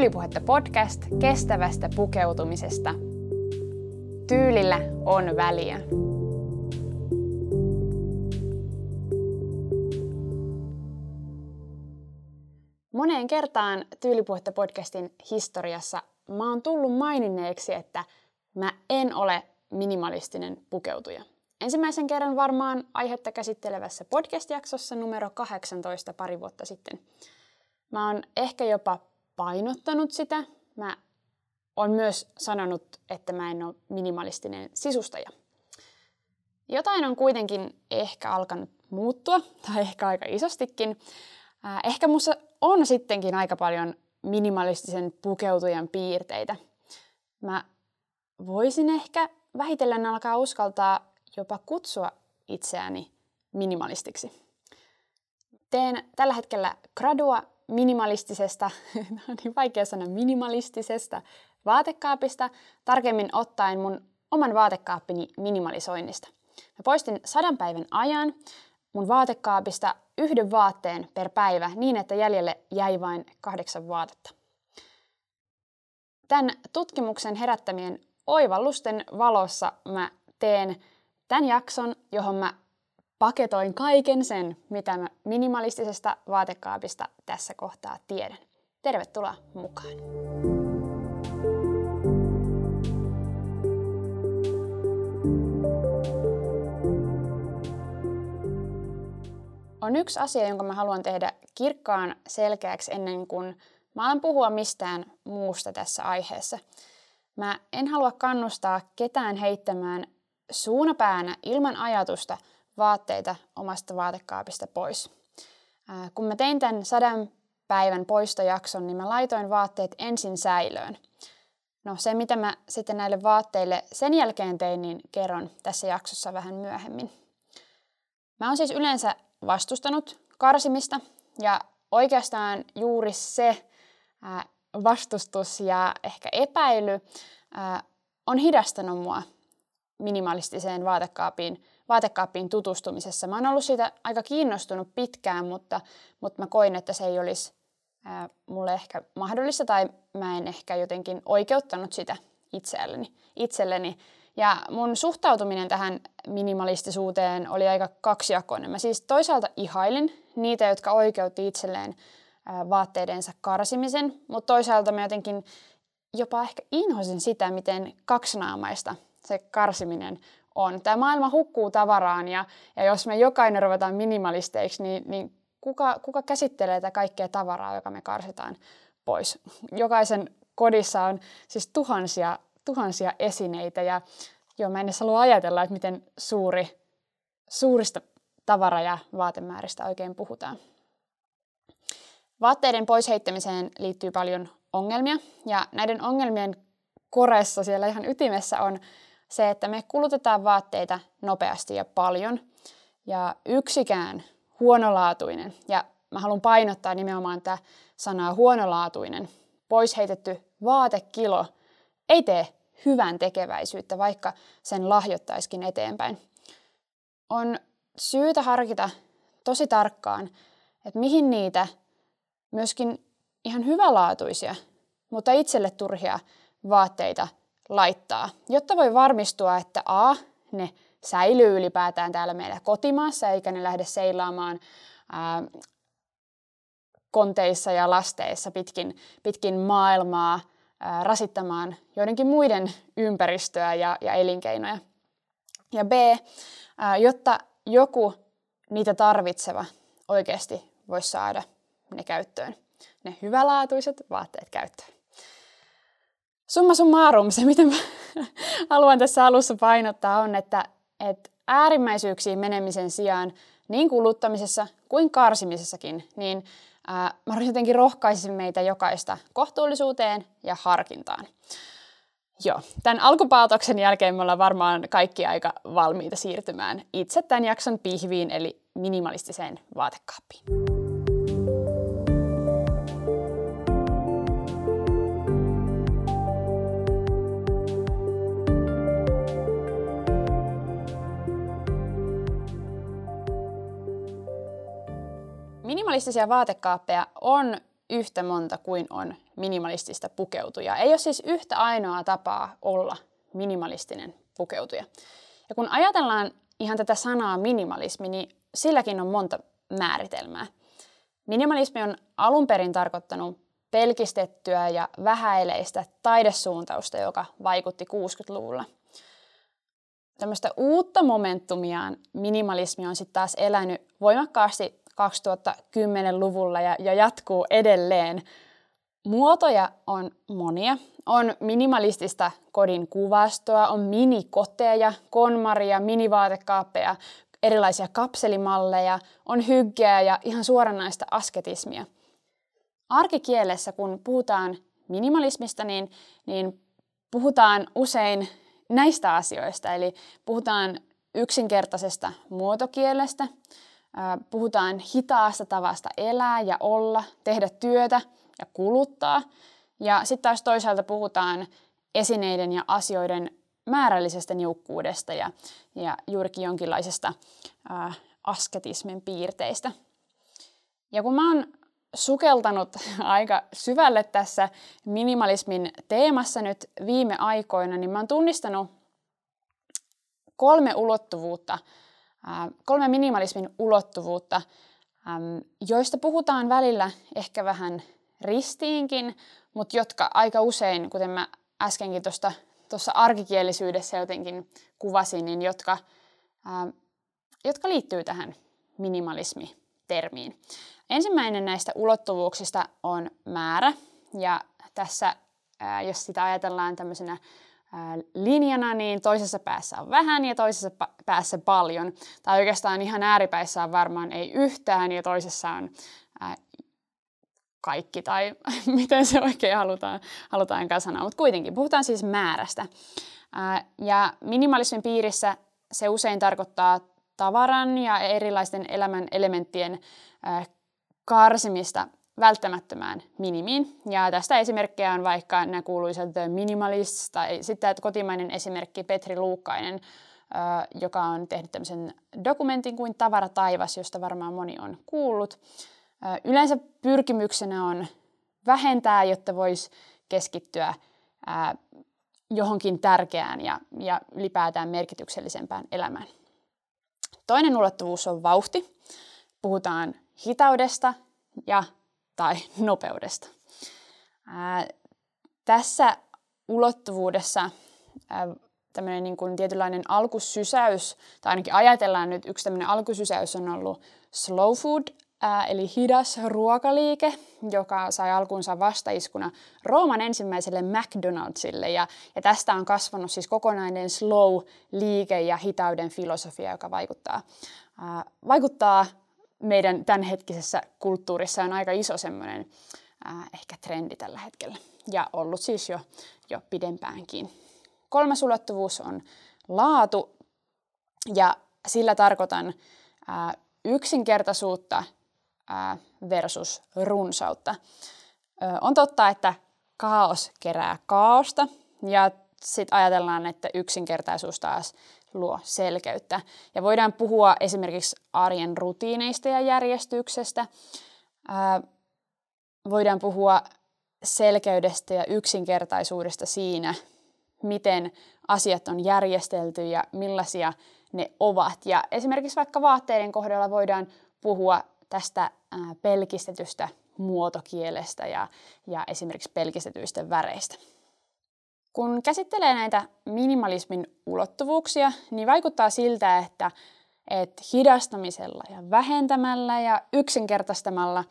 Tyylipuhetta podcast kestävästä pukeutumisesta. Tyylillä on väliä. Moneen kertaan Tyylipuhetta podcastin historiassa mä oon tullut maininneeksi, että mä en ole minimalistinen pukeutuja. Ensimmäisen kerran varmaan aihetta käsittelevässä podcast-jaksossa numero 18 pari vuotta sitten. Mä oon ehkä jopa painottanut sitä. Mä oon myös sanonut, että mä en ole minimalistinen sisustaja. Jotain on kuitenkin ehkä alkanut muuttua, tai ehkä aika isostikin. Ehkä mussa on sittenkin aika paljon minimalistisen pukeutujan piirteitä. Mä voisin ehkä vähitellen alkaa uskaltaa jopa kutsua itseäni minimalistiksi. Teen tällä hetkellä gradua minimalistisesta, on niin vaikea sanoa minimalistisesta vaatekaapista, tarkemmin ottaen mun oman vaatekaappini minimalisoinnista. Mä poistin sadan päivän ajan mun vaatekaapista yhden vaatteen per päivä niin, että jäljelle jäi vain kahdeksan vaatetta. Tämän tutkimuksen herättämien oivallusten valossa mä teen tämän jakson, johon mä paketoin kaiken sen, mitä mä minimalistisesta vaatekaapista tässä kohtaa tiedän. Tervetuloa mukaan! On yksi asia, jonka mä haluan tehdä kirkkaan selkeäksi ennen kuin mä alan puhua mistään muusta tässä aiheessa. Mä en halua kannustaa ketään heittämään suunapäänä ilman ajatusta vaatteita omasta vaatekaapista pois. Kun mä tein tämän sadan päivän poistojakson, niin mä laitoin vaatteet ensin säilöön. No se, mitä mä sitten näille vaatteille sen jälkeen tein, niin kerron tässä jaksossa vähän myöhemmin. Mä oon siis yleensä vastustanut karsimista ja oikeastaan juuri se vastustus ja ehkä epäily on hidastanut mua minimalistiseen vaatekaappiin, vaatekaappiin tutustumisessa. Mä oon ollut siitä aika kiinnostunut pitkään, mutta, mutta mä koin, että se ei olisi ää, mulle ehkä mahdollista tai mä en ehkä jotenkin oikeuttanut sitä itselleni. itselleni. Ja mun suhtautuminen tähän minimalistisuuteen oli aika kaksijakoinen. Mä siis toisaalta ihailin niitä, jotka oikeutti itselleen vaatteidensa karsimisen, mutta toisaalta mä jotenkin jopa ehkä inhosin sitä, miten kaksinaamaista se karsiminen on. Tämä maailma hukkuu tavaraan ja, ja jos me jokainen ruvetaan minimalisteiksi, niin, niin kuka, kuka käsittelee tätä kaikkea tavaraa, joka me karsitaan pois? Jokaisen kodissa on siis tuhansia, tuhansia esineitä ja joo, mä en edes halua ajatella, että miten suuri, suurista tavara- ja vaatemääristä oikein puhutaan. Vaatteiden poisheittämiseen liittyy paljon ongelmia ja näiden ongelmien koressa siellä ihan ytimessä on se, että me kulutetaan vaatteita nopeasti ja paljon ja yksikään huonolaatuinen, ja mä haluan painottaa nimenomaan tätä sanaa huonolaatuinen, pois heitetty vaatekilo ei tee hyvän tekeväisyyttä, vaikka sen lahjoittaisikin eteenpäin. On syytä harkita tosi tarkkaan, että mihin niitä myöskin ihan hyvälaatuisia, mutta itselle turhia vaatteita laittaa, jotta voi varmistua, että A, ne säilyy ylipäätään täällä meillä kotimaassa, eikä ne lähde seilaamaan ää, konteissa ja lasteissa pitkin, pitkin maailmaa ää, rasittamaan joidenkin muiden ympäristöä ja, ja elinkeinoja. Ja B, ää, jotta joku niitä tarvitseva oikeasti voisi saada ne käyttöön, ne hyvälaatuiset vaatteet käyttöön. Summa summarum, se mitä mä haluan tässä alussa painottaa on, että, että äärimmäisyyksiin menemisen sijaan niin kuluttamisessa kuin karsimisessakin, niin ää, mä jotenkin rohkaisin meitä jokaista kohtuullisuuteen ja harkintaan. Joo, tämän alkupaatoksen jälkeen me ollaan varmaan kaikki aika valmiita siirtymään itse tämän jakson pihviin, eli minimalistiseen vaatekaappiin. Minimalistisia vaatekaappeja on yhtä monta kuin on minimalistista pukeutujaa. Ei ole siis yhtä ainoa tapaa olla minimalistinen pukeutuja. Ja kun ajatellaan ihan tätä sanaa minimalismi, niin silläkin on monta määritelmää. Minimalismi on alun perin tarkoittanut pelkistettyä ja vähäileistä taidesuuntausta, joka vaikutti 60-luvulla. Tämmöistä uutta momentumiaan minimalismi on sitten taas elänyt voimakkaasti 2010-luvulla ja, ja jatkuu edelleen. Muotoja on monia. On minimalistista kodin kuvastoa, on minikoteja, konmaria, minivaatekaappeja, erilaisia kapselimalleja, on hyggeä ja ihan suoranaista asketismia. Arkikielessä, kun puhutaan minimalismista, niin, niin puhutaan usein näistä asioista. Eli puhutaan yksinkertaisesta muotokielestä, puhutaan hitaasta tavasta elää ja olla, tehdä työtä ja kuluttaa. Ja sitten taas toisaalta puhutaan esineiden ja asioiden määrällisestä niukkuudesta ja, ja juurikin jonkinlaisesta ää, asketismin piirteistä. Ja kun mä oon sukeltanut aika syvälle tässä minimalismin teemassa nyt viime aikoina, niin mä oon tunnistanut kolme ulottuvuutta, kolme minimalismin ulottuvuutta, joista puhutaan välillä ehkä vähän ristiinkin, mutta jotka aika usein, kuten mä äskenkin tuosta tuossa arkikielisyydessä jotenkin kuvasin, niin jotka, jotka liittyy tähän minimalismi-termiin. Ensimmäinen näistä ulottuvuuksista on määrä, ja tässä, jos sitä ajatellaan tämmöisenä linjana, niin toisessa päässä on vähän ja toisessa päässä paljon. Tai oikeastaan ihan ääripäissä on varmaan ei yhtään ja toisessa on kaikki tai miten se oikein halutaan, halutaankaan sanoa, mutta kuitenkin puhutaan siis määrästä. Ja minimalismin piirissä se usein tarkoittaa tavaran ja erilaisten elämän elementtien karsimista välttämättömään minimiin. Ja tästä esimerkkejä on vaikka nämä kuuluisat The Minimalists tai sitten kotimainen esimerkki Petri Luukkainen, joka on tehnyt tämmöisen dokumentin kuin Tavara taivas, josta varmaan moni on kuullut. Yleensä pyrkimyksenä on vähentää, jotta voisi keskittyä johonkin tärkeään ja, ja ylipäätään merkityksellisempään elämään. Toinen ulottuvuus on vauhti. Puhutaan hitaudesta ja tai nopeudesta. Ää, tässä ulottuvuudessa ää, tämmöinen niin kuin tietynlainen alkusysäys, tai ainakin ajatellaan nyt yksi tämmöinen alkusysäys on ollut slow food, ää, eli hidas ruokaliike, joka sai alkunsa vastaiskuna Rooman ensimmäiselle McDonaldsille. Ja, ja tästä on kasvanut siis kokonainen slow-liike ja hitauden filosofia, joka vaikuttaa, ää, vaikuttaa meidän tämänhetkisessä kulttuurissa on aika iso semmoinen ää, ehkä trendi tällä hetkellä ja ollut siis jo, jo pidempäänkin. Kolmas ulottuvuus on laatu ja sillä tarkoitan ää, yksinkertaisuutta versus runsautta. On totta, että kaos kerää kaaosta ja sitten ajatellaan, että yksinkertaisuus taas luo selkeyttä. Ja voidaan puhua esimerkiksi arjen rutiineista ja järjestyksestä. Voidaan puhua selkeydestä ja yksinkertaisuudesta siinä, miten asiat on järjestelty ja millaisia ne ovat. Ja esimerkiksi vaikka vaatteiden kohdalla voidaan puhua tästä pelkistetystä muotokielestä ja, ja esimerkiksi pelkistetyistä väreistä. Kun käsittelee näitä minimalismin ulottuvuuksia, niin vaikuttaa siltä, että, että hidastamisella ja vähentämällä ja yksinkertaistamalla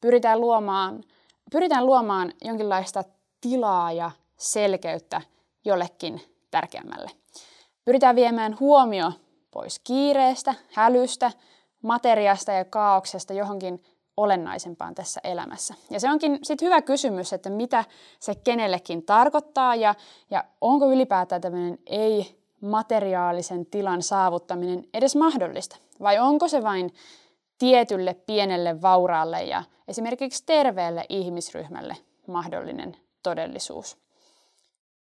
pyritään luomaan, pyritään luomaan jonkinlaista tilaa ja selkeyttä jollekin tärkeämmälle. Pyritään viemään huomio pois kiireestä, hälystä, materiasta ja kaauksesta johonkin olennaisempaan tässä elämässä. Ja se onkin sitten hyvä kysymys, että mitä se kenellekin tarkoittaa ja, ja onko ylipäätään tämmöinen ei-materiaalisen tilan saavuttaminen edes mahdollista? Vai onko se vain tietylle pienelle vauraalle ja esimerkiksi terveelle ihmisryhmälle mahdollinen todellisuus?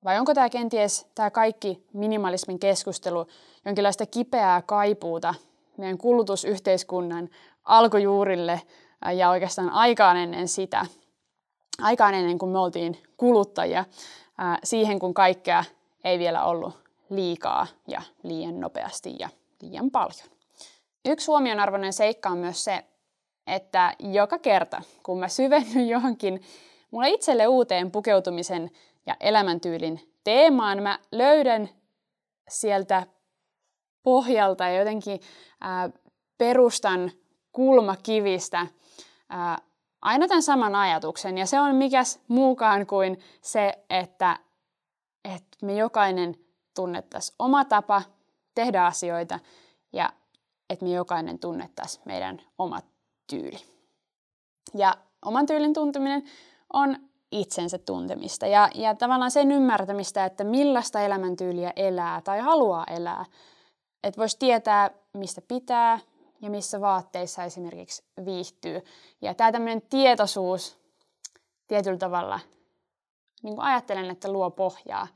Vai onko tämä kenties tämä kaikki minimalismin keskustelu jonkinlaista kipeää kaipuuta meidän kulutusyhteiskunnan alkujuurille ja oikeastaan aikaan ennen sitä, aikaan ennen kuin me oltiin kuluttajia, siihen kun kaikkea ei vielä ollut liikaa ja liian nopeasti ja liian paljon. Yksi huomionarvoinen seikka on myös se, että joka kerta, kun mä syvennyn johonkin mulle itselle uuteen pukeutumisen ja elämäntyylin teemaan, mä löydän sieltä pohjalta ja jotenkin perustan kulmakivistä ää, aina tämän saman ajatuksen. Ja se on mikäs muukaan kuin se, että, että me jokainen tunnettaisiin oma tapa tehdä asioita ja että me jokainen tunnettaisiin meidän oma tyyli. Ja oman tyylin tunteminen on itsensä tuntemista ja, ja tavallaan sen ymmärtämistä, että millaista elämäntyyliä elää tai haluaa elää. Että voisi tietää, mistä pitää ja missä vaatteissa esimerkiksi viihtyy. Ja tämä tämmöinen tietoisuus tietyllä tavalla, niin kuin ajattelen, että luo pohjaa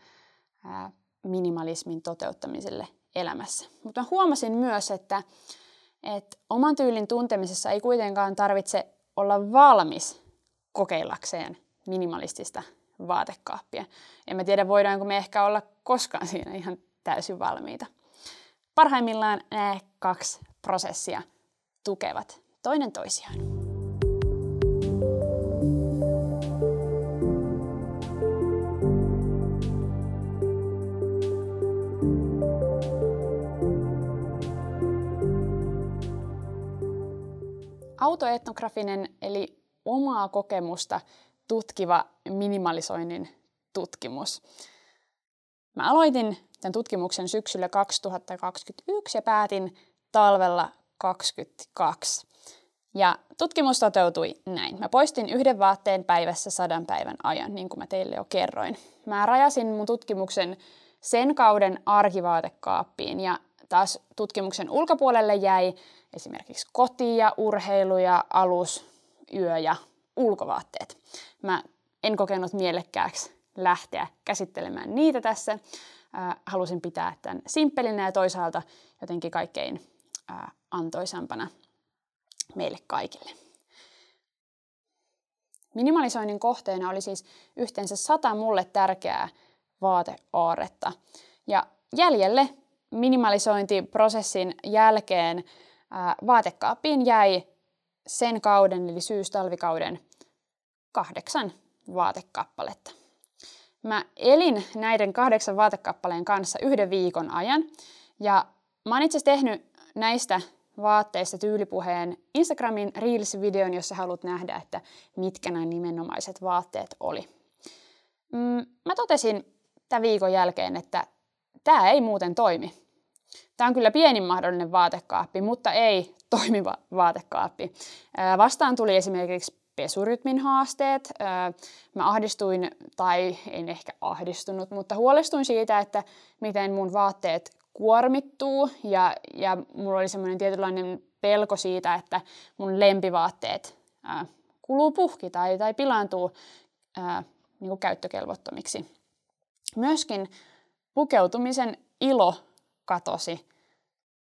ää, minimalismin toteuttamiselle elämässä. Mutta huomasin myös, että, että oman tyylin tuntemisessa ei kuitenkaan tarvitse olla valmis kokeillakseen minimalistista vaatekaappia. En mä tiedä, voidaanko me ehkä olla koskaan siinä ihan täysin valmiita. Parhaimmillaan nämä kaksi prosessia tukevat toinen toisiaan. Autoetnografinen eli omaa kokemusta tutkiva minimalisoinnin tutkimus. Mä aloitin tämän tutkimuksen syksyllä 2021 ja päätin talvella 2022. Ja tutkimus toteutui näin. Mä poistin yhden vaatteen päivässä sadan päivän ajan, niin kuin mä teille jo kerroin. Mä rajasin mun tutkimuksen sen kauden arkivaatekaappiin ja taas tutkimuksen ulkopuolelle jäi esimerkiksi koti ja urheilu ja alus, yö ja ulkovaatteet. Mä en kokenut mielekkääksi lähteä käsittelemään niitä tässä. Äh, halusin pitää tämän simppelinä ja toisaalta jotenkin kaikkein antoisampana meille kaikille. Minimalisoinnin kohteena oli siis yhteensä sata mulle tärkeää vaateaaretta. Ja jäljelle minimalisointiprosessin jälkeen vaatekaappiin jäi sen kauden, eli syys-talvikauden, kahdeksan vaatekappaletta. Mä elin näiden kahdeksan vaatekappaleen kanssa yhden viikon ajan, ja mä oon itse tehnyt näistä vaatteista tyylipuheen Instagramin Reels-videon, jossa haluat nähdä, että mitkä nämä nimenomaiset vaatteet oli. Mm, mä totesin tämän viikon jälkeen, että tämä ei muuten toimi. Tämä on kyllä pienin mahdollinen vaatekaappi, mutta ei toimiva vaatekaappi. Vastaan tuli esimerkiksi pesurytmin haasteet. Mä ahdistuin, tai en ehkä ahdistunut, mutta huolestuin siitä, että miten mun vaatteet kuormittuu ja, ja mulla oli semmoinen tietynlainen pelko siitä, että mun lempivaatteet ää, kuluu puhki tai, tai pilaantuu ää, niin kuin käyttökelvottomiksi. Myöskin pukeutumisen ilo katosi,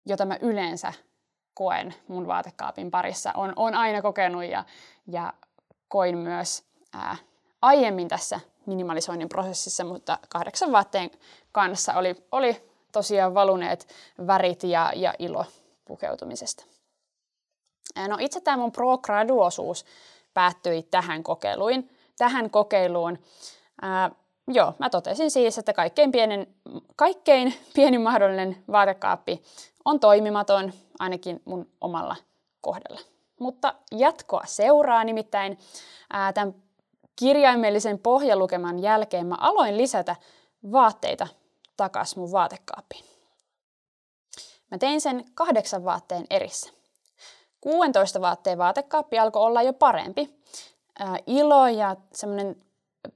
jota mä yleensä koen mun vaatekaapin parissa. On, on aina kokenut ja, ja koin myös ää, aiemmin tässä minimalisoinnin prosessissa, mutta kahdeksan vaatteen kanssa oli, oli tosiaan valuneet värit ja, ja ilo pukeutumisesta. No itse tämä mun pro osuus päättyi tähän kokeiluun. Tähän kokeiluun ää, joo, mä totesin siis, että kaikkein, pienen, kaikkein pienin mahdollinen vaatekaappi on toimimaton, ainakin mun omalla kohdalla. Mutta jatkoa seuraa, nimittäin ää, tämän kirjaimellisen pohjalukeman jälkeen mä aloin lisätä vaatteita takaisin mun vaatekaappiin. Mä tein sen kahdeksan vaatteen erissä. 16 vaatteen vaatekaappi alkoi olla jo parempi. Ää, ilo ja semmoinen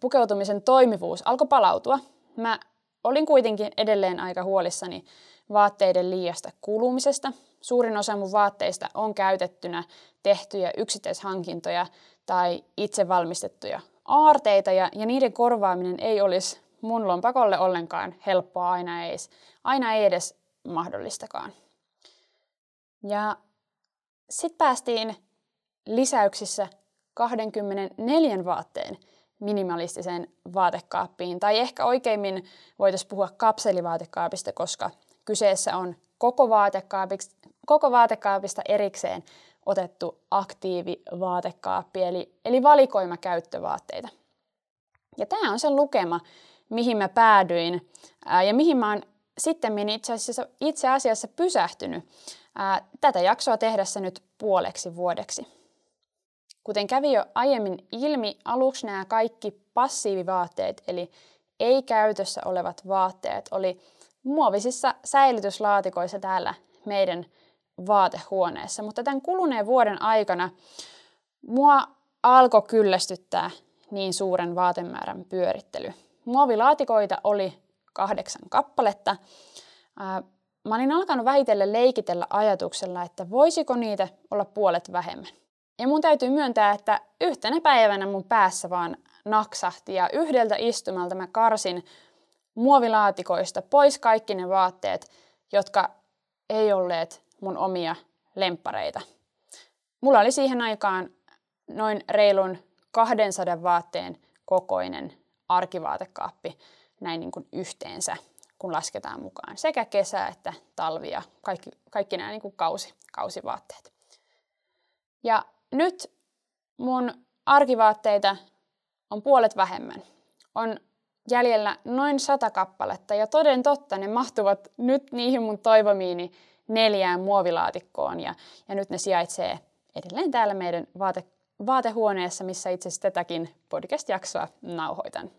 pukeutumisen toimivuus alkoi palautua. Mä olin kuitenkin edelleen aika huolissani vaatteiden liiasta kulumisesta. Suurin osa mun vaatteista on käytettynä tehtyjä yksittäishankintoja tai itse valmistettuja aarteita ja, ja niiden korvaaminen ei olisi mun lompakolle ollenkaan helppoa aina ei, aina ei edes mahdollistakaan. Ja sitten päästiin lisäyksissä 24 vaatteen minimalistiseen vaatekaappiin. Tai ehkä oikeimmin voitaisiin puhua kapselivaatekaapista, koska kyseessä on koko, koko vaatekaapista erikseen otettu aktiivivaatekaappi, eli, eli valikoima käyttövaatteita. Ja tämä on se lukema, mihin mä päädyin ää, ja mihin mä oon sitten itse asiassa, itse asiassa pysähtynyt ää, tätä jaksoa tehdessä nyt puoleksi vuodeksi. Kuten kävi jo aiemmin ilmi, aluksi nämä kaikki passiivivaatteet, eli ei käytössä olevat vaatteet, oli muovisissa säilytyslaatikoissa täällä meidän vaatehuoneessa. Mutta tämän kuluneen vuoden aikana mua alkoi kyllästyttää niin suuren vaatemäärän pyörittely. Muovilaatikoita oli kahdeksan kappaletta. Mä olin alkanut vähitellen leikitellä ajatuksella, että voisiko niitä olla puolet vähemmän. Ja mun täytyy myöntää, että yhtenä päivänä mun päässä vaan naksahti ja yhdeltä istumalta mä karsin muovilaatikoista pois kaikki ne vaatteet, jotka ei olleet mun omia lemppareita. Mulla oli siihen aikaan noin reilun 200 vaatteen kokoinen arkivaatekaappi näin niin kuin yhteensä, kun lasketaan mukaan sekä kesä että talvi ja kaikki, kaikki nämä niin kuin kausi, kausivaatteet. Ja nyt mun arkivaatteita on puolet vähemmän. On jäljellä noin sata kappaletta ja toden totta ne mahtuvat nyt niihin mun toivomiini neljään muovilaatikkoon ja, ja nyt ne sijaitsee edelleen täällä meidän vaate, vaatehuoneessa, missä itse asiassa tätäkin podcast-jaksoa nauhoitan.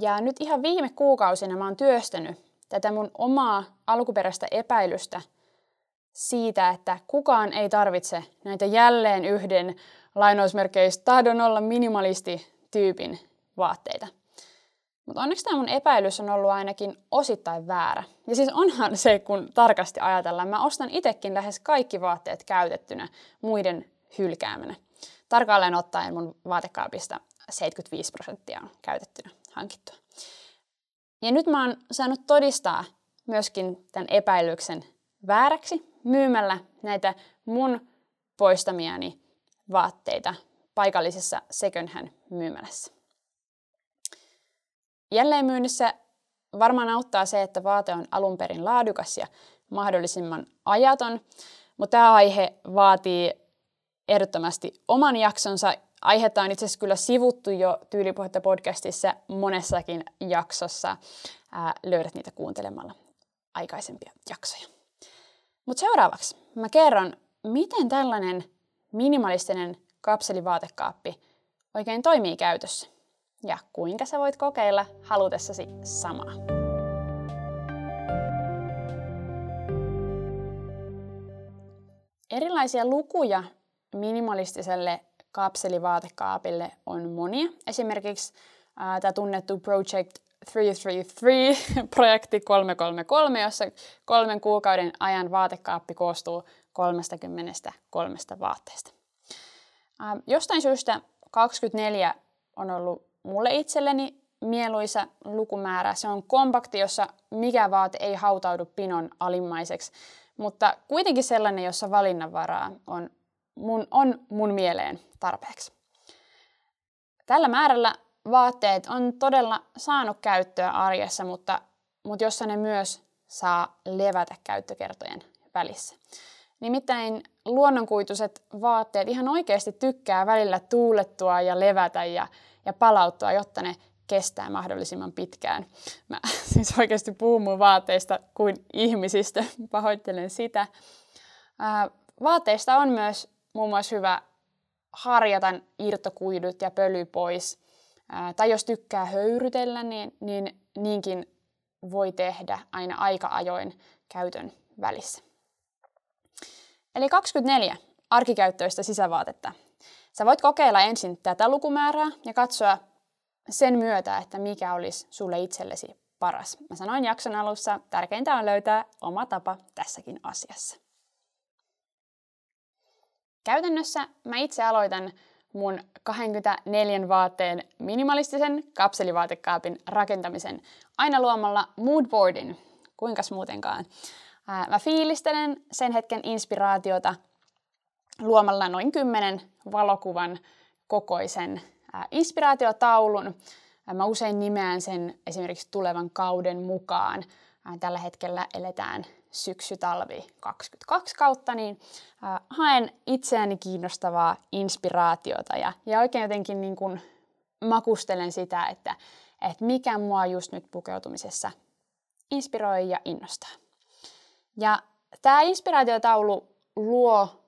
Ja nyt ihan viime kuukausina mä oon työstänyt tätä mun omaa alkuperäistä epäilystä siitä, että kukaan ei tarvitse näitä jälleen yhden lainausmerkeistä tahdon olla minimalisti-tyypin vaatteita. Mutta onneksi tämä mun epäilys on ollut ainakin osittain väärä. Ja siis onhan se, kun tarkasti ajatellaan, mä ostan itsekin lähes kaikki vaatteet käytettynä muiden hylkäämänä. Tarkalleen ottaen mun vaatekaapista 75 prosenttia on käytettynä hankittua. Ja nyt mä oon saanut todistaa myöskin tämän epäilyksen vääräksi myymällä näitä mun poistamiani vaatteita paikallisessa second hand myymälässä. Jälleenmyynnissä varmaan auttaa se, että vaate on alun perin laadukas ja mahdollisimman ajaton, mutta tämä aihe vaatii ehdottomasti oman jaksonsa. Aihetta on itse asiassa kyllä sivuttu jo Tyylipuhetta podcastissa monessakin jaksossa. Ää, löydät niitä kuuntelemalla aikaisempia jaksoja. Mutta seuraavaksi mä kerron, miten tällainen minimalistinen kapselivaatekaappi oikein toimii käytössä ja kuinka sä voit kokeilla halutessasi samaa. Erilaisia lukuja minimalistiselle kapselivaatekaapille on monia. Esimerkiksi tämä tunnettu Project 333, projekti 333, jossa kolmen kuukauden ajan vaatekaappi koostuu 33 vaatteesta. Ää, jostain syystä 24 on ollut mulle itselleni mieluisa lukumäärä. Se on kompakti, jossa mikä vaate ei hautaudu pinon alimmaiseksi, mutta kuitenkin sellainen, jossa valinnanvaraa on mun, on mun mieleen tarpeeksi. Tällä määrällä vaatteet on todella saanut käyttöä arjessa, mutta, mutta jossa ne myös saa levätä käyttökertojen välissä. Nimittäin luonnonkuituiset vaatteet ihan oikeasti tykkää välillä tuulettua ja levätä ja, ja palauttua, jotta ne kestää mahdollisimman pitkään. Mä siis oikeasti puhun mun vaatteista kuin ihmisistä, pahoittelen sitä. Ää, vaatteista on myös muun muassa hyvä harjata irtokuidut ja pöly pois. Ää, tai jos tykkää höyrytellä, niin, niin niinkin voi tehdä aina aika ajoin käytön välissä. Eli 24 arkikäyttöistä sisävaatetta. Sä voit kokeilla ensin tätä lukumäärää ja katsoa sen myötä, että mikä olisi sulle itsellesi paras. Mä sanoin jakson alussa, tärkeintä on löytää oma tapa tässäkin asiassa. Käytännössä mä itse aloitan mun 24 vaatteen minimalistisen kapselivaatekaapin rakentamisen aina luomalla moodboardin. Kuinkas muutenkaan? Mä fiilistelen sen hetken inspiraatiota luomalla noin kymmenen valokuvan kokoisen inspiraatiotaulun. Mä usein nimeän sen esimerkiksi tulevan kauden mukaan. Tällä hetkellä eletään syksy-talvi 22 kautta, niin haen itseäni kiinnostavaa inspiraatiota ja, ja oikein jotenkin niin kuin makustelen sitä, että, että mikä mua just nyt pukeutumisessa inspiroi ja innostaa. Ja tämä inspiraatiotaulu luo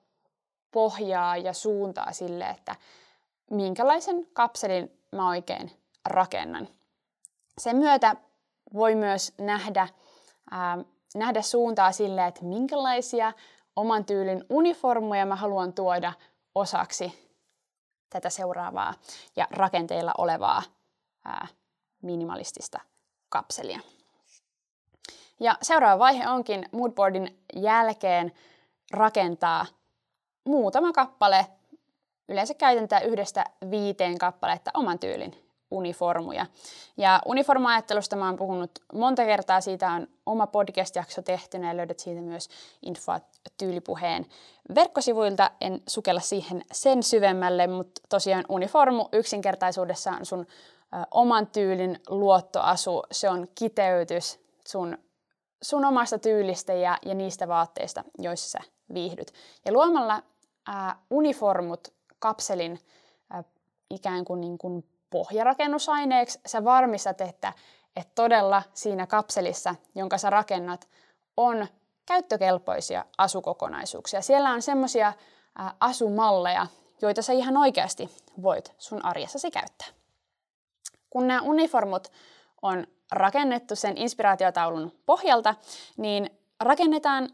pohjaa ja suuntaa sille, että minkälaisen kapselin mä oikein rakennan. Sen myötä voi myös nähdä, ää, nähdä suuntaa sille, että minkälaisia oman tyylin uniformuja mä haluan tuoda osaksi tätä seuraavaa ja rakenteilla olevaa ää, minimalistista kapselia. Ja seuraava vaihe onkin moodboardin jälkeen rakentaa muutama kappale, yleensä käytän yhdestä viiteen kappaletta oman tyylin uniformuja. Ja uniforma-ajattelusta mä oon puhunut monta kertaa, siitä on oma podcast-jakso tehtynä ja löydät siitä myös infoa tyylipuheen verkkosivuilta. En sukella siihen sen syvemmälle, mutta tosiaan uniformu yksinkertaisuudessaan sun ö, oman tyylin luottoasu, se on kiteytys sun, sun omasta tyylistä ja, ja niistä vaatteista, joissa sä viihdyt. Ja luomalla uniformut kapselin ää, ikään kuin, niin kuin pohjarakennusaineeksi, sä varmistat, että, että todella siinä kapselissa, jonka sä rakennat, on käyttökelpoisia asukokonaisuuksia. Siellä on semmoisia asumalleja, joita sä ihan oikeasti voit sun arjessasi käyttää. Kun nämä uniformut on rakennettu sen inspiraatiotaulun pohjalta, niin rakennetaan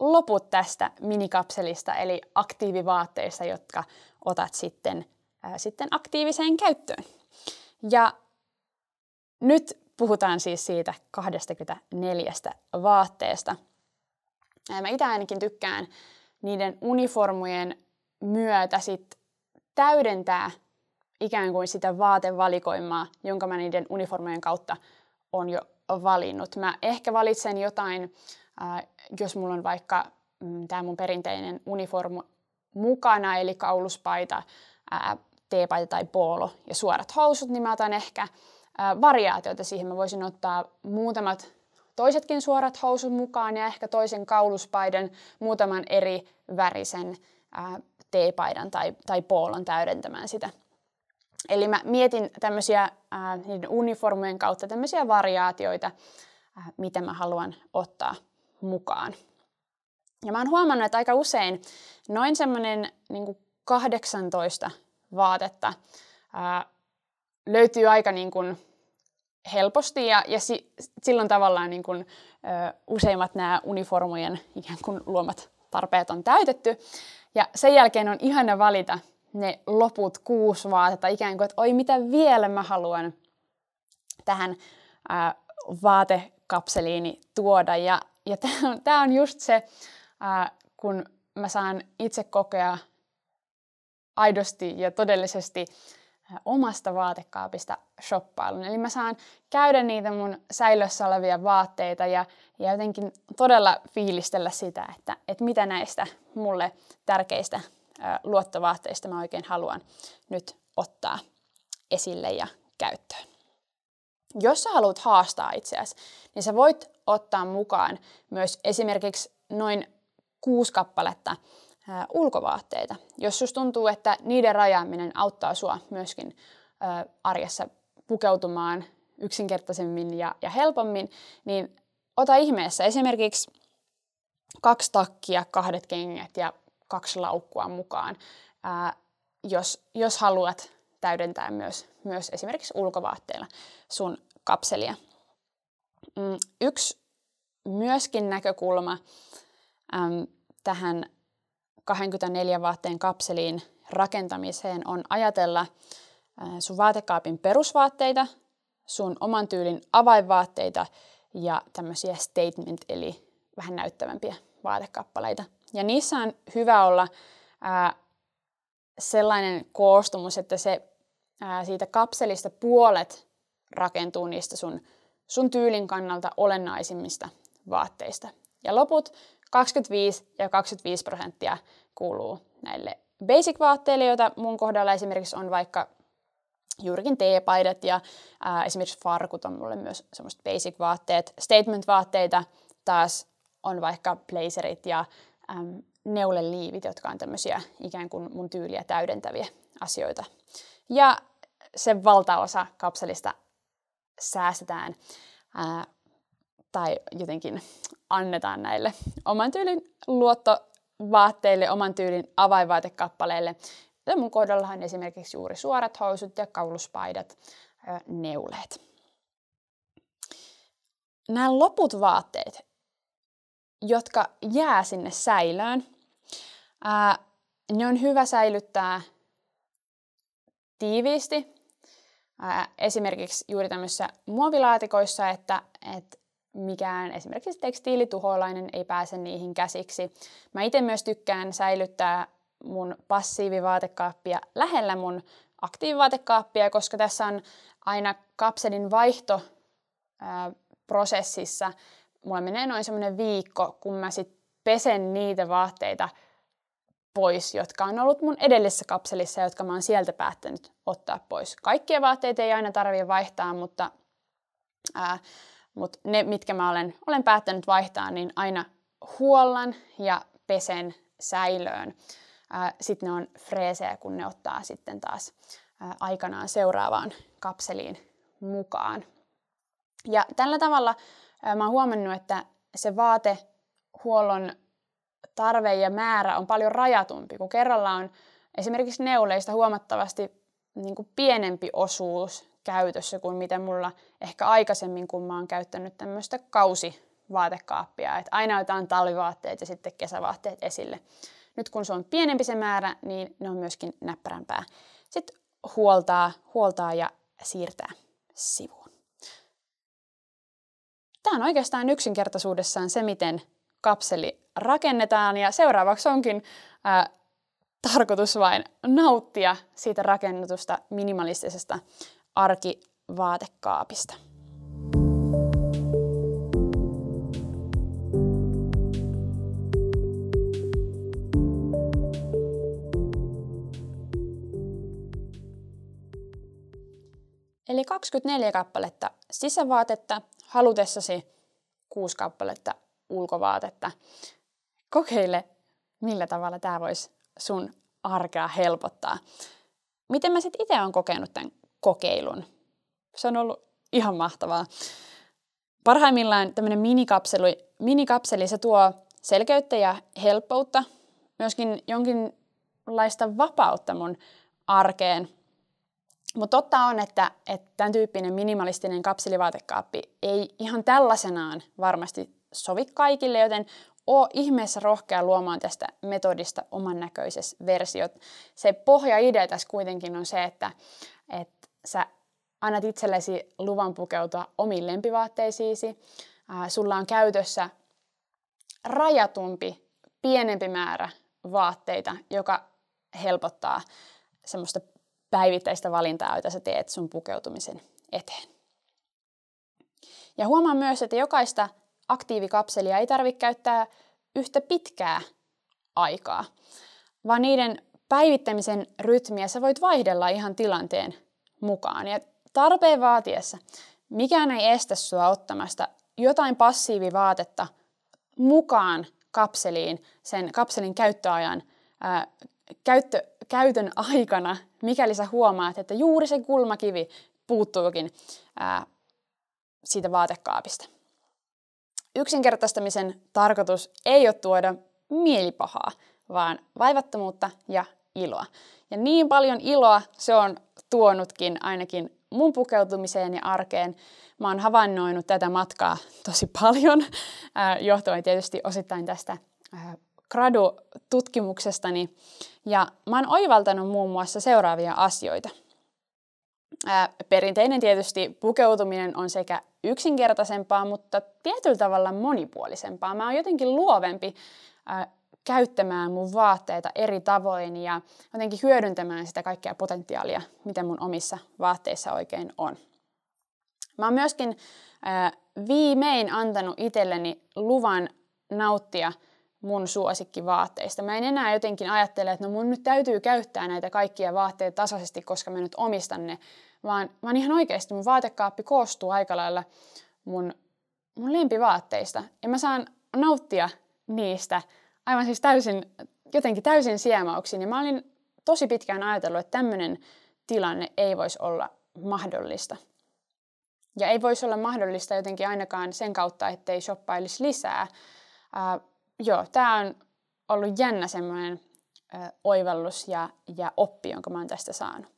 loput tästä minikapselista, eli aktiivivaatteista, jotka otat sitten ää, sitten aktiiviseen käyttöön. Ja nyt puhutaan siis siitä 24 vaatteesta. Mä itse ainakin tykkään niiden uniformujen myötä sit täydentää ikään kuin sitä vaatevalikoimaa, jonka mä niiden uniformujen kautta on jo valinnut. Mä ehkä valitsen jotain, jos mulla on vaikka mm, tämä mun perinteinen uniformu mukana, eli kauluspaita, äh, teepaita tai poolo ja suorat housut, niin mä otan ehkä ää, variaatioita siihen. Mä voisin ottaa muutamat toisetkin suorat housut mukaan ja ehkä toisen kauluspaidan, muutaman eri värisen ää, teepaidan tai, tai poolon täydentämään sitä. Eli mä mietin tämmöisiä ää, niiden uniformujen kautta tämmöisiä variaatioita, ää, mitä mä haluan ottaa mukaan. Ja mä oon huomannut, että aika usein noin semmoinen niin 18 vaatetta ää, löytyy aika niin kuin helposti ja, ja si, silloin tavallaan niin kuin, ö, useimmat nämä uniformujen ikään kuin luomat tarpeet on täytetty. Ja sen jälkeen on ihana valita ne loput kuusi vaatetta ikään kuin, että oi mitä vielä mä haluan tähän ää, vaatekapseliini tuoda. Ja, ja tämä on just se, ää, kun mä saan itse kokea aidosti ja todellisesti omasta vaatekaapista shoppailun. Eli mä saan käydä niitä mun säilössä olevia vaatteita ja, ja jotenkin todella fiilistellä sitä, että, että mitä näistä mulle tärkeistä luottovaatteista mä oikein haluan nyt ottaa esille ja käyttöön. Jos sä haluat haastaa itseäsi, niin sä voit ottaa mukaan myös esimerkiksi noin kuusi kappaletta ää, ulkovaatteita. Jos sus tuntuu, että niiden rajaaminen auttaa sua myöskin ää, arjessa pukeutumaan yksinkertaisemmin ja, ja helpommin, niin ota ihmeessä esimerkiksi kaksi takkia, kahdet kengät ja kaksi laukkua mukaan, ää, jos, jos haluat täydentää myös, myös esimerkiksi ulkovaatteilla sun kapselia. Mm, yksi myöskin näkökulma äm, tähän 24 vaatteen kapseliin rakentamiseen on ajatella sun vaatekaapin perusvaatteita, sun oman tyylin avainvaatteita ja tämmöisiä statement eli vähän näyttävämpiä vaatekappaleita. Ja niissä on hyvä olla ää, sellainen koostumus, että se ää, siitä kapselista puolet rakentuu niistä sun, sun tyylin kannalta olennaisimmista vaatteista. Ja loput 25 ja 25 prosenttia kuuluu näille basic-vaatteille, joita mun kohdalla esimerkiksi on vaikka juurikin teepaidat ja ää, esimerkiksi farkut on mulle myös semmoista basic-vaatteet. Statement-vaatteita taas on vaikka blazerit ja äm, neuleliivit, jotka on tämmöisiä ikään kuin mun tyyliä täydentäviä asioita. Ja se valtaosa kapselista säästetään ää, tai jotenkin annetaan näille oman tyylin luottovaatteille, oman tyylin avainvaatekappaleille. Ja mun kohdallahan esimerkiksi juuri suorat housut ja kauluspaidat, ää, neuleet. Nämä loput vaatteet, jotka jää sinne säilöön, ää, ne on hyvä säilyttää tiiviisti. Ää, esimerkiksi juuri tämmöisissä muovilaatikoissa, että, että mikään esimerkiksi tekstiilituholainen ei pääse niihin käsiksi. Mä itse myös tykkään säilyttää mun passiivivaatekaappia lähellä mun aktiivivaatekaappia, koska tässä on aina kapselin vaihto ää, prosessissa. Mulla menee noin semmoinen viikko, kun mä sit pesen niitä vaatteita pois, jotka on ollut mun edellisessä kapselissa jotka mä oon sieltä päättänyt ottaa pois. Kaikkia vaatteita ei aina tarvitse vaihtaa, mutta, ää, mutta ne, mitkä mä olen, olen päättänyt vaihtaa, niin aina huollan ja pesen säilöön. Sitten ne on freesejä, kun ne ottaa sitten taas ää, aikanaan seuraavaan kapseliin mukaan. Ja tällä tavalla ää, mä oon huomannut, että se vaatehuollon tarve ja määrä on paljon rajatumpi, kun kerralla on esimerkiksi neuleista huomattavasti niin kuin pienempi osuus käytössä kuin mitä mulla ehkä aikaisemmin, kun mä oon käyttänyt tämmöistä kausivaatekaappia, että aina otetaan talvivaatteet ja sitten kesävaatteet esille. Nyt kun se on pienempi se määrä, niin ne on myöskin näppärämpää. Sitten huoltaa, huoltaa ja siirtää sivuun. Tämä on oikeastaan yksinkertaisuudessaan se, miten kapseli rakennetaan ja seuraavaksi onkin ää, tarkoitus vain nauttia siitä rakennetusta minimalistisesta arkivaatekaapista. Eli 24 kappaletta sisävaatetta, halutessasi 6 kappaletta ulkovaatetta. Kokeile, millä tavalla tämä voisi sun arkea helpottaa. Miten mä sitten itse olen kokenut tämän kokeilun? Se on ollut ihan mahtavaa. Parhaimmillaan tämmöinen minikapseli, minikapseli, se tuo selkeyttä ja helppoutta, myöskin jonkinlaista vapautta mun arkeen. Mutta totta on, että, että tämän tyyppinen minimalistinen kapselivaatekaappi ei ihan tällaisenaan varmasti sovi kaikille, joten oo ihmeessä rohkea luomaan tästä metodista oman näköisessä versiot. Se pohjaidea tässä kuitenkin on se, että, että sä annat itsellesi luvan pukeutua omiin lempivaatteisiisi. Sulla on käytössä rajatumpi, pienempi määrä vaatteita, joka helpottaa semmoista päivittäistä valintaa, jota sä teet sun pukeutumisen eteen. Ja huomaa myös, että jokaista aktiivikapselia ei tarvitse käyttää yhtä pitkää aikaa, vaan niiden päivittämisen rytmiä sä voit vaihdella ihan tilanteen mukaan. Ja tarpeen vaatiessa mikään ei estä sua ottamasta jotain passiivivaatetta mukaan kapseliin sen kapselin käyttöajan ää, käyttö, käytön aikana, mikäli sä huomaat, että juuri se kulmakivi puuttuukin ää, siitä vaatekaapista. Yksinkertaistamisen tarkoitus ei ole tuoda mielipahaa, vaan vaivattomuutta ja iloa. Ja niin paljon iloa se on tuonutkin ainakin mun pukeutumiseen ja arkeen. Mä oon havainnoinut tätä matkaa tosi paljon, johtuen tietysti osittain tästä gradu-tutkimuksestani. Ja mä oon oivaltanut muun muassa seuraavia asioita. Perinteinen tietysti pukeutuminen on sekä yksinkertaisempaa, mutta tietyllä tavalla monipuolisempaa. Mä oon jotenkin luovempi ää, käyttämään mun vaatteita eri tavoin ja jotenkin hyödyntämään sitä kaikkea potentiaalia, mitä mun omissa vaatteissa oikein on. Mä oon myöskin viimein antanut itselleni luvan nauttia mun suosikkivaatteista. Mä en enää jotenkin ajattele, että no mun nyt täytyy käyttää näitä kaikkia vaatteita tasaisesti, koska mä nyt omistan ne, vaan, vaan ihan oikeasti mun vaatekaappi koostuu aika lailla mun, mun lempivaatteista. Ja mä saan nauttia niistä aivan siis täysin, jotenkin täysin siemauksin. Ja mä olin tosi pitkään ajatellut, että tämmöinen tilanne ei voisi olla mahdollista. Ja ei voisi olla mahdollista jotenkin ainakaan sen kautta, ettei shoppailisi lisää. Joo, tämä on ollut jännä semmoinen oivallus ja, ja oppi, jonka mä oon tästä saanut.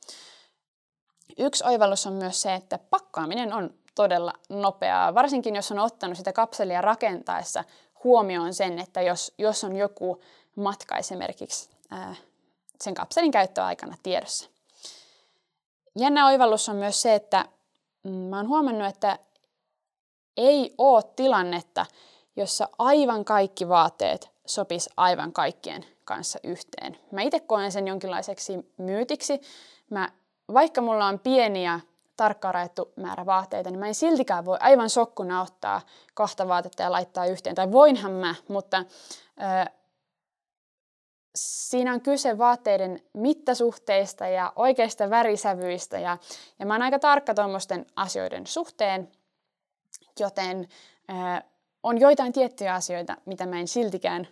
Yksi oivallus on myös se, että pakkaaminen on todella nopeaa, varsinkin jos on ottanut sitä kapselia rakentaessa huomioon sen, että jos, jos on joku matka esimerkiksi ää, sen kapselin käyttöaikana tiedossa. Jännä oivallus on myös se, että mm, mä oon huomannut, että ei ole tilannetta, jossa aivan kaikki vaatteet sopis aivan kaikkien kanssa yhteen. Mä itse koen sen jonkinlaiseksi myytiksi. Mä, vaikka mulla on pieniä tarkkaan rajattu määrä vaatteita, niin mä en siltikään voi aivan sokkuna ottaa kahta vaatetta ja laittaa yhteen. Tai voinhan mä, mutta ö, siinä on kyse vaatteiden mittasuhteista ja oikeista värisävyistä. Ja, ja mä oon aika tarkka tuommoisten asioiden suhteen, joten ö, on joitain tiettyjä asioita, mitä mä en siltikään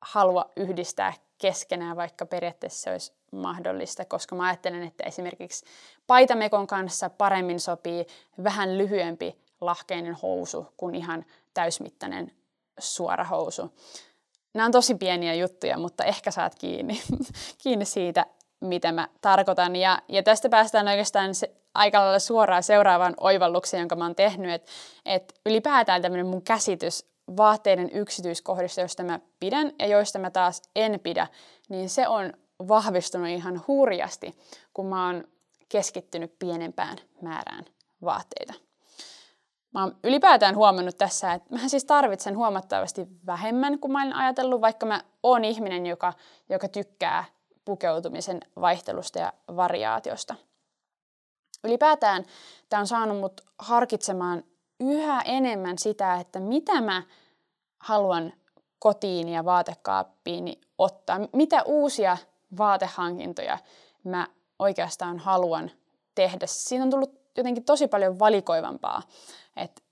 halua yhdistää keskenään, vaikka periaatteessa se olisi mahdollista, koska mä ajattelen, että esimerkiksi paitamekon kanssa paremmin sopii vähän lyhyempi lahkeinen housu kuin ihan täysmittainen suora housu. Nämä on tosi pieniä juttuja, mutta ehkä saat kiinni, kiinni siitä, mitä mä tarkoitan. Ja, ja tästä päästään oikeastaan aika lailla suoraan seuraavaan oivallukseen, jonka mä oon tehnyt, että et ylipäätään tämmöinen mun käsitys vaatteiden yksityiskohdista, joista mä pidän ja joista mä taas en pidä, niin se on vahvistunut ihan hurjasti, kun mä oon keskittynyt pienempään määrään vaatteita. Mä oon ylipäätään huomannut tässä, että mä siis tarvitsen huomattavasti vähemmän kuin mä olen ajatellut, vaikka mä oon ihminen, joka, joka tykkää pukeutumisen vaihtelusta ja variaatiosta. Ylipäätään tämä on saanut mut harkitsemaan yhä enemmän sitä, että mitä mä haluan kotiin ja vaatekaappiin ottaa, mitä uusia vaatehankintoja mä oikeastaan haluan tehdä. Siinä on tullut jotenkin tosi paljon valikoivampaa, että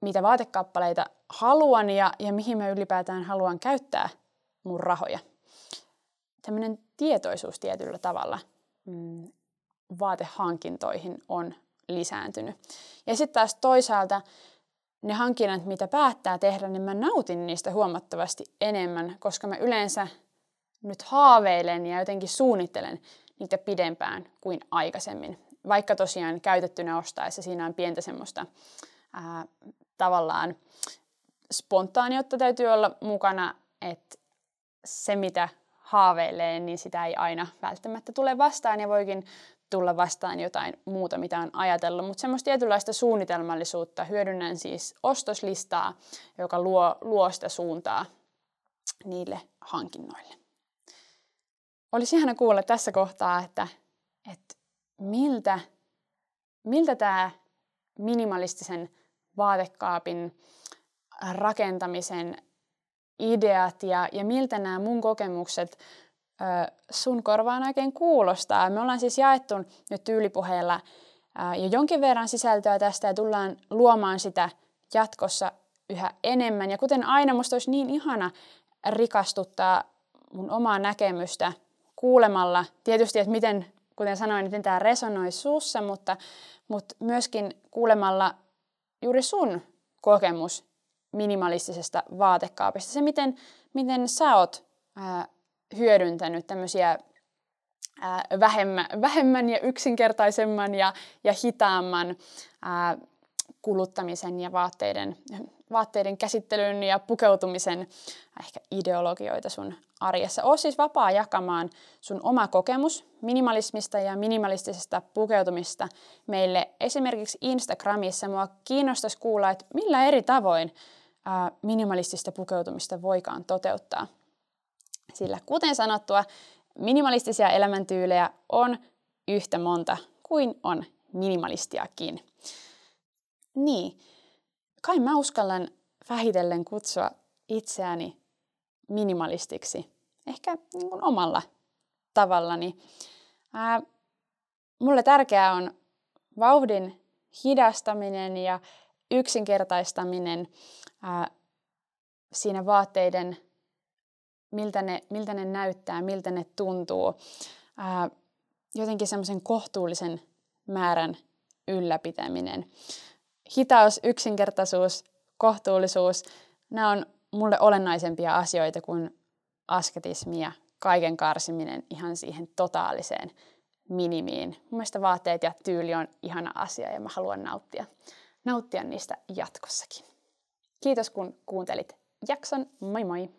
mitä vaatekappaleita haluan ja, ja mihin mä ylipäätään haluan käyttää mun rahoja. Tämmöinen tietoisuus tietyllä tavalla mm, vaatehankintoihin on lisääntynyt. Ja sitten taas toisaalta ne hankinnat, mitä päättää tehdä, niin mä nautin niistä huomattavasti enemmän, koska mä yleensä nyt haaveilen ja jotenkin suunnittelen niitä pidempään kuin aikaisemmin. Vaikka tosiaan käytettynä ostaessa siinä on pientä semmoista ää, tavallaan spontaaniutta täytyy olla mukana, että se mitä haaveilee, niin sitä ei aina välttämättä tule vastaan ja voikin tulla vastaan jotain muuta, mitä on ajatellut, mutta semmoista tietynlaista suunnitelmallisuutta hyödynnän siis ostoslistaa, joka luo, luo sitä suuntaa niille hankinnoille. Olisi ihana kuulla tässä kohtaa, että, että miltä, miltä tämä minimalistisen vaatekaapin rakentamisen ideat ja, ja miltä nämä mun kokemukset sun korvaan oikein kuulostaa. Me ollaan siis jaettu nyt tyylipuheella jo jonkin verran sisältöä tästä ja tullaan luomaan sitä jatkossa yhä enemmän. Ja kuten aina, musta olisi niin ihana rikastuttaa mun omaa näkemystä kuulemalla. Tietysti, että miten, kuten sanoin, miten tämä resonoi suussa, mutta, mutta myöskin kuulemalla juuri sun kokemus minimalistisesta vaatekaapista. Se, miten, miten sä oot ää, hyödyntänyt tämmöisiä ää, vähemmän, vähemmän ja yksinkertaisemman ja, ja hitaamman ää, kuluttamisen ja vaatteiden, vaatteiden käsittelyn ja pukeutumisen ehkä ideologioita sun arjessa. Oo siis vapaa jakamaan sun oma kokemus minimalismista ja minimalistisesta pukeutumista meille esimerkiksi Instagramissa. Mua kiinnostaisi kuulla, että millä eri tavoin minimalistista pukeutumista voikaan toteuttaa. Sillä kuten sanottua, minimalistisia elämäntyylejä on yhtä monta kuin on minimalistiakin. Niin, kai mä uskallan vähitellen kutsua itseäni minimalistiksi, ehkä niin kuin omalla tavallani. Ää, mulle tärkeää on vauhdin hidastaminen ja yksinkertaistaminen ää, siinä vaatteiden, miltä ne, miltä ne näyttää, miltä ne tuntuu. Ää, jotenkin semmoisen kohtuullisen määrän ylläpitäminen. Hitaus, yksinkertaisuus, kohtuullisuus, nämä on mulle olennaisempia asioita kuin asketismi ja kaiken karsiminen ihan siihen totaaliseen minimiin. Mun mielestä vaatteet ja tyyli on ihana asia ja mä haluan nauttia, nauttia niistä jatkossakin. Kiitos kun kuuntelit jakson. Moi moi!